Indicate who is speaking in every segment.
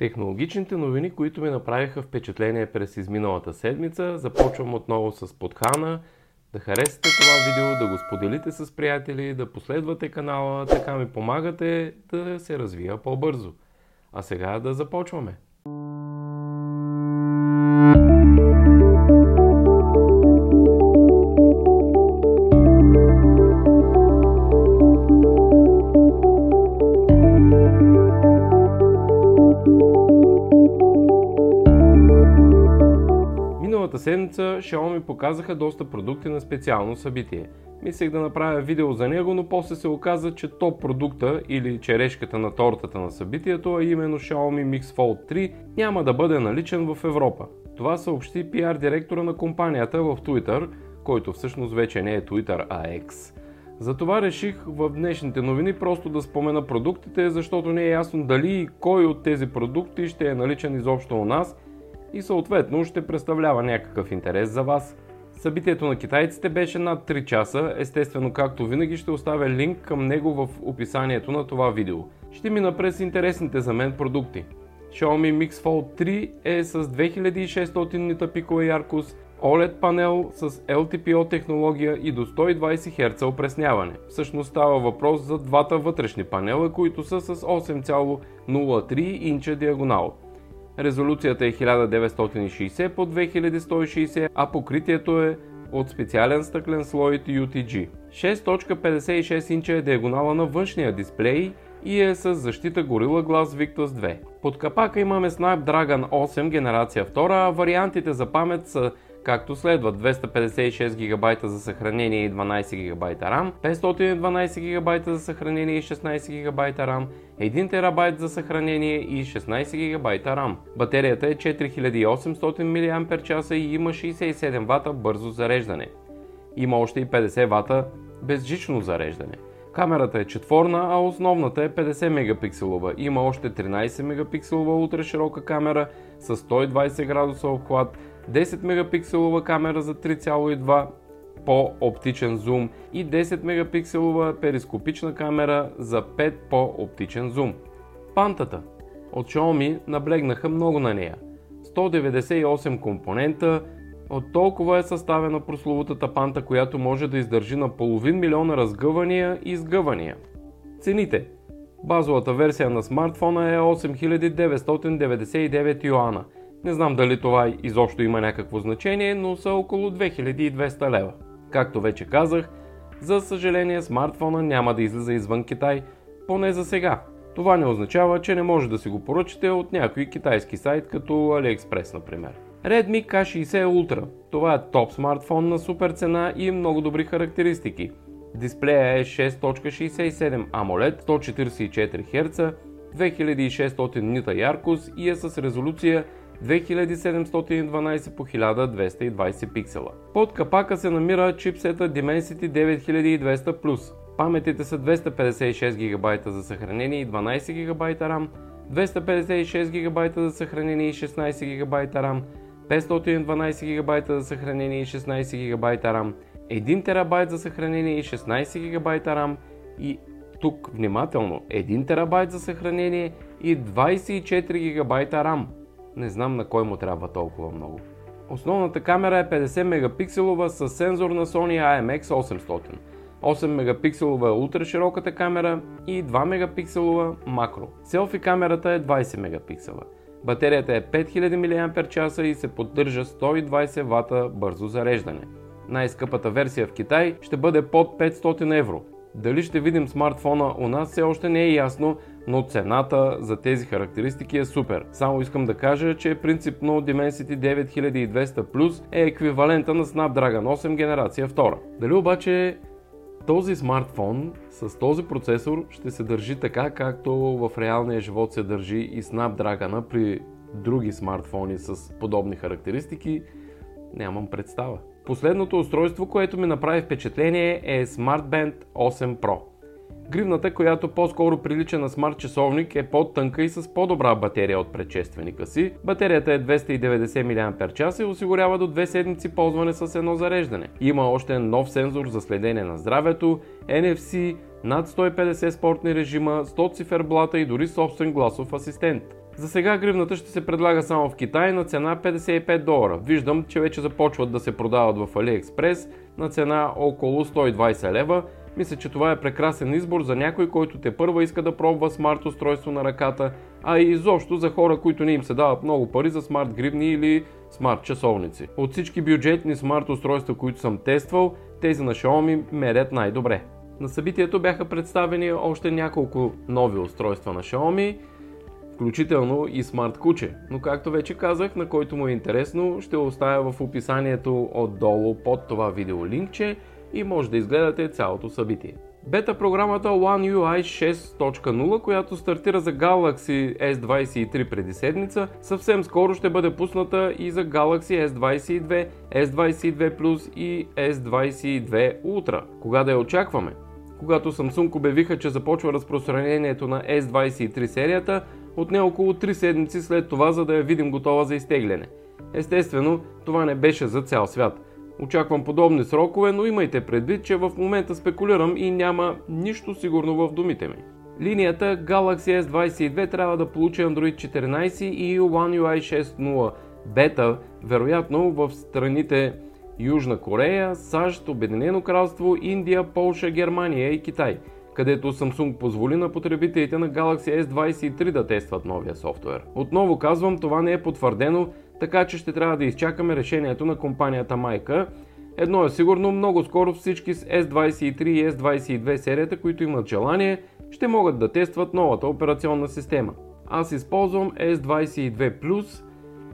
Speaker 1: Технологичните новини, които ми направиха впечатление през изминалата седмица, започвам отново с подхана. Да харесате това видео, да го споделите с приятели, да последвате канала, така ми помагате да се развия по-бързо. А сега да започваме. Седмица Xiaomi показаха доста продукти на специално събитие. Мислех да направя видео за него, но после се оказа, че топ продукта или черешката на тортата на събитието, а именно Xiaomi Mix Fold 3, няма да бъде наличен в Европа. Това съобщи PR директора на компанията в Twitter, който всъщност вече не е Twitter, а X. Затова реших в днешните новини просто да спомена продуктите, защото не е ясно дали и кой от тези продукти ще е наличен изобщо у нас и съответно ще представлява някакъв интерес за вас. Събитието на китайците беше над 3 часа, естествено както винаги ще оставя линк към него в описанието на това видео. Ще мина през интересните за мен продукти. Xiaomi Mix Fold 3 е с 2600 нита пикова яркост, OLED панел с LTPO технология и до 120 Hz опресняване. Всъщност става въпрос за двата вътрешни панела, които са с 8,03 инча диагонал. Резолюцията е 1960 по 2160, а покритието е от специален стъклен слой UTG. 6.56 инча е диагонала на външния дисплей и е с защита Gorilla Glass Victus 2. Под капака имаме Snapdragon 8 генерация 2, а вариантите за памет са както следва 256 ГБ за съхранение и 12 ГБ RAM, 512 ГБ за съхранение и 16 ГБ RAM, 1 ТБ за съхранение и 16 ГБ RAM. Батерията е 4800 мАч и има 67 В бързо зареждане. Има още и 50 В безжично зареждане. Камерата е четворна, а основната е 50 мегапикселова. Има още 13 мегапикселова ултраширока камера с 120 градуса обхват, 10 мегапикселова камера за 3,2 по оптичен зум и 10 мегапикселова перископична камера за 5 по оптичен зум. Пантата от Xiaomi наблегнаха много на нея. 198 компонента, от толкова е съставена прословутата панта, която може да издържи на половин милиона разгъвания и сгъвания. Цените Базовата версия на смартфона е 8999 юана – не знам дали това изобщо има някакво значение, но са около 2200 лева. Както вече казах, за съжаление смартфона няма да излиза извън Китай, поне за сега. Това не означава, че не може да си го поръчате от някой китайски сайт, като AliExpress например. Redmi K60 Ultra. Това е топ смартфон на супер цена и много добри характеристики. Дисплея е 6.67 AMOLED, 144 Hz, 2600 нита яркост и е с резолюция 2712 по 1220 пиксела. Под капака се намира чипсета Dimensity 9200+. Паметите са 256 ГБ за съхранение и 12 ГБ RAM, 256 ГБ за съхранение и 16 ГБ RAM, 512 ГБ за съхранение и 16 ГБ RAM, 1 ТБ за съхранение и 16 ГБ RAM и тук внимателно 1 ТБ за съхранение и 24 ГБ RAM. Не знам на кой му трябва толкова много. Основната камера е 50 мегапикселова с сензор на Sony IMX800. 8 мегапикселова е ултрашироката камера и 2 мегапикселова макро. Селфи камерата е 20 мегапиксела. Батерията е 5000 мАч и се поддържа 120 В бързо зареждане. Най-скъпата версия в Китай ще бъде под 500 евро. Дали ще видим смартфона у нас все още не е ясно, но цената за тези характеристики е супер. Само искам да кажа, че принципно Dimensity 9200 Plus е еквивалента на Snapdragon 8 генерация 2. Дали обаче този смартфон с този процесор ще се държи така, както в реалния живот се държи и Snapdragon при други смартфони с подобни характеристики, нямам представа. Последното устройство, което ми направи впечатление е SmartBand 8 Pro. Гривната, която по-скоро прилича на смарт часовник, е по-тънка и с по-добра батерия от предшественика си. Батерията е 290 мАч и осигурява до 2 седмици ползване с едно зареждане. Има още нов сензор за следение на здравето, NFC, над 150 спортни режима, 100 циферблата и дори собствен гласов асистент. За сега гривната ще се предлага само в Китай на цена 55 долара. Виждам, че вече започват да се продават в AliExpress на цена около 120 лева. Мисля, че това е прекрасен избор за някой, който те първа иска да пробва смарт устройство на ръката, а и изобщо за хора, които не им се дават много пари за смарт гривни или смарт часовници. От всички бюджетни смарт устройства, които съм тествал, тези на Xiaomi мерят най-добре. На събитието бяха представени още няколко нови устройства на Xiaomi, включително и смарт куче. Но както вече казах, на който му е интересно, ще оставя в описанието отдолу под това видео линкче и може да изгледате цялото събитие. Бета програмата One UI 6.0, която стартира за Galaxy S23 преди седмица, съвсем скоро ще бъде пусната и за Galaxy S22, S22 Plus и S22 Ultra. Кога да я очакваме? Когато Samsung обявиха, че започва разпространението на S23 серията, отне около 3 седмици след това, за да я видим готова за изтегляне. Естествено, това не беше за цял свят. Очаквам подобни срокове, но имайте предвид, че в момента спекулирам и няма нищо сигурно в думите ми. Линията Galaxy S22 трябва да получи Android 14 и One UI 6.0 бета, вероятно в страните Южна Корея, САЩ, Обединено кралство, Индия, Полша, Германия и Китай, където Samsung позволи на потребителите на Galaxy S23 да тестват новия софтуер. Отново казвам, това не е потвърдено, така че ще трябва да изчакаме решението на компанията майка. Едно е сигурно, много скоро всички с S23 и S22 серията, които имат желание, ще могат да тестват новата операционна система. Аз използвам S22+,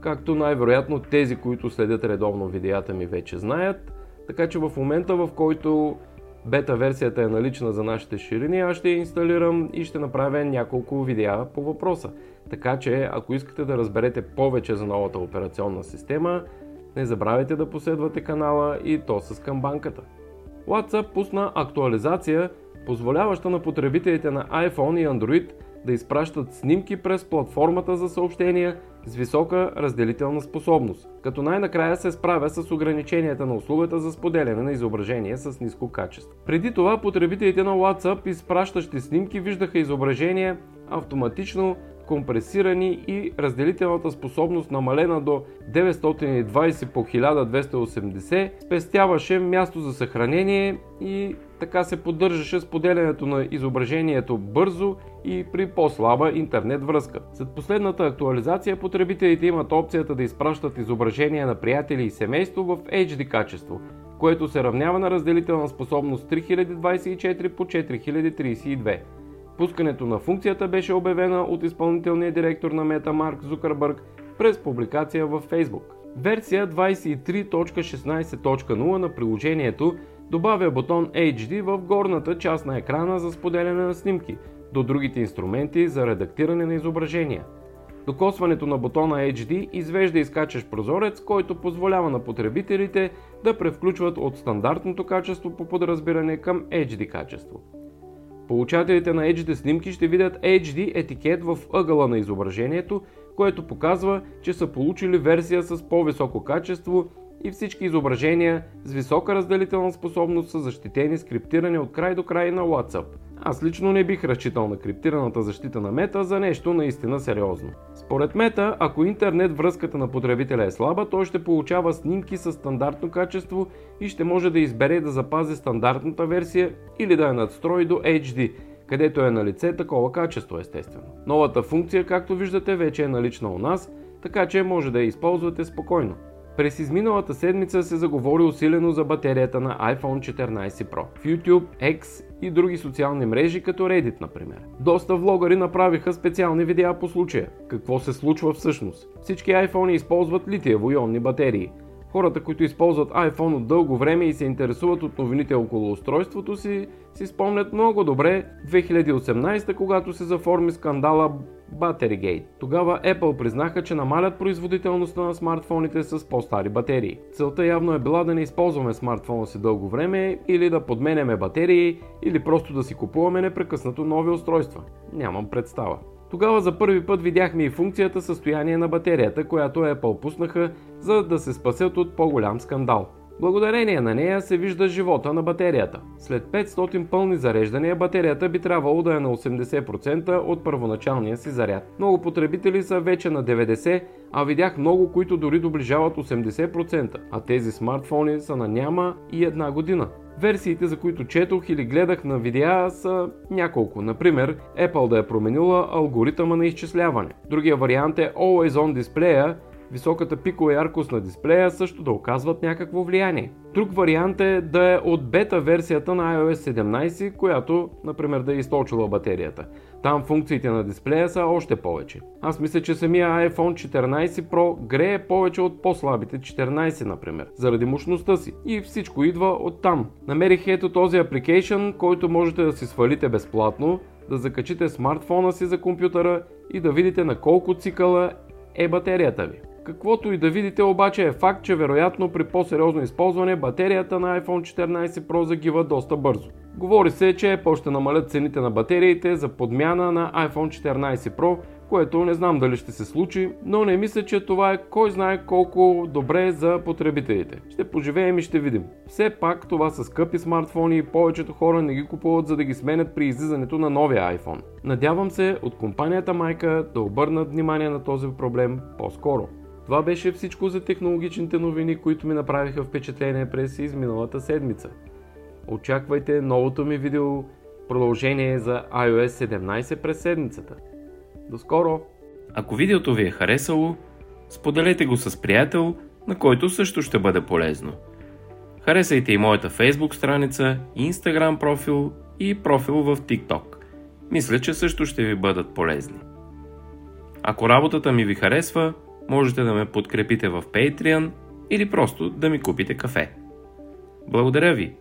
Speaker 1: както най-вероятно тези, които следят редовно видеята ми вече знаят. Така че в момента, в който бета версията е налична за нашите ширини, аз ще я инсталирам и ще направя няколко видеа по въпроса. Така че, ако искате да разберете повече за новата операционна система, не забравяйте да последвате канала и то с камбанката. WhatsApp пусна актуализация, позволяваща на потребителите на iPhone и Android да изпращат снимки през платформата за съобщения с висока разделителна способност, като най-накрая се справя с ограниченията на услугата за споделяне на изображение с ниско качество. Преди това потребителите на WhatsApp, изпращащи снимки, виждаха изображения автоматично компресирани и разделителната способност намалена до 920 по 1280 спестяваше място за съхранение и така се поддържаше споделянето на изображението бързо и при по-слаба интернет връзка. След последната актуализация потребителите имат опцията да изпращат изображения на приятели и семейство в HD качество, което се равнява на разделителна способност 3024 по 4032. Пускането на функцията беше обявена от изпълнителния директор на Meta Марк Зукърбърг през публикация във Facebook. Версия 23.16.0 на приложението добавя бутон HD в горната част на екрана за споделяне на снимки, до другите инструменти за редактиране на изображения. Докосването на бутона HD извежда изкачащ прозорец, който позволява на потребителите да превключват от стандартното качество по подразбиране към HD качество. Получателите на HD снимки ще видят HD етикет в ъгъла на изображението, което показва, че са получили версия с по-високо качество и всички изображения с висока разделителна способност са защитени с криптиране от край до край на WhatsApp. Аз лично не бих разчитал на криптираната защита на Мета за нещо наистина сериозно. Според Мета, ако интернет връзката на потребителя е слаба, той ще получава снимки с стандартно качество и ще може да избере да запази стандартната версия или да я надстрои до HD, където е на лице такова качество естествено. Новата функция, както виждате, вече е налична у нас, така че може да я използвате спокойно. През изминалата седмица се заговори усилено за батерията на iPhone 14 Pro в YouTube, X и други социални мрежи, като Reddit, например. Доста влогари направиха специални видеа по случая. Какво се случва всъщност? Всички iPhone използват литиево-ионни батерии. Хората, които използват iPhone от дълго време и се интересуват от новините около устройството си, си спомнят много добре 2018, когато се заформи скандала Batterygate. Тогава Apple признаха, че намалят производителността на смартфоните с по-стари батерии. Целта явно е била да не използваме смартфона си дълго време или да подменяме батерии или просто да си купуваме непрекъснато нови устройства. Нямам представа. Тогава за първи път видяхме и функцията състояние на батерията, която Apple пуснаха, за да се спасят от по-голям скандал. Благодарение на нея се вижда живота на батерията. След 500 пълни зареждания батерията би трябвало да е на 80% от първоначалния си заряд. Много потребители са вече на 90%, а видях много, които дори доближават 80%, а тези смартфони са на няма и една година. Версиите, за които четох или гледах на видеа са няколко. Например, Apple да е променила алгоритъма на изчисляване. Другия вариант е Always On дисплея, високата пикова яркост на дисплея също да оказват някакво влияние. Друг вариант е да е от бета версията на iOS 17, която, например, да е източила батерията. Там функциите на дисплея са още повече. Аз мисля, че самия iPhone 14 Pro грее повече от по-слабите 14, например, заради мощността си. И всичко идва от там. Намерих ето този application, който можете да си свалите безплатно, да закачите смартфона си за компютъра и да видите на колко цикъла е батерията ви. Каквото и да видите обаче е факт, че вероятно при по-сериозно използване батерията на iPhone 14 Pro загива доста бързо. Говори се, че Apple ще намалят цените на батериите за подмяна на iPhone 14 Pro, което не знам дали ще се случи, но не мисля, че това е кой знае колко добре за потребителите. Ще поживеем и ще видим. Все пак това са скъпи смартфони и повечето хора не ги купуват за да ги сменят при излизането на новия iPhone. Надявам се от компанията майка да обърнат внимание на този проблем по-скоро. Това беше всичко за технологичните новини, които ми направиха впечатление през изминалата седмица. Очаквайте новото ми видео продължение за iOS 17 през седмицата. До скоро!
Speaker 2: Ако видеото ви е харесало, споделете го с приятел, на който също ще бъде полезно. Харесайте и моята Facebook страница, Instagram профил и профил в TikTok. Мисля, че също ще ви бъдат полезни. Ако работата ми ви харесва, можете да ме подкрепите в Patreon или просто да ми купите кафе. Благодаря ви!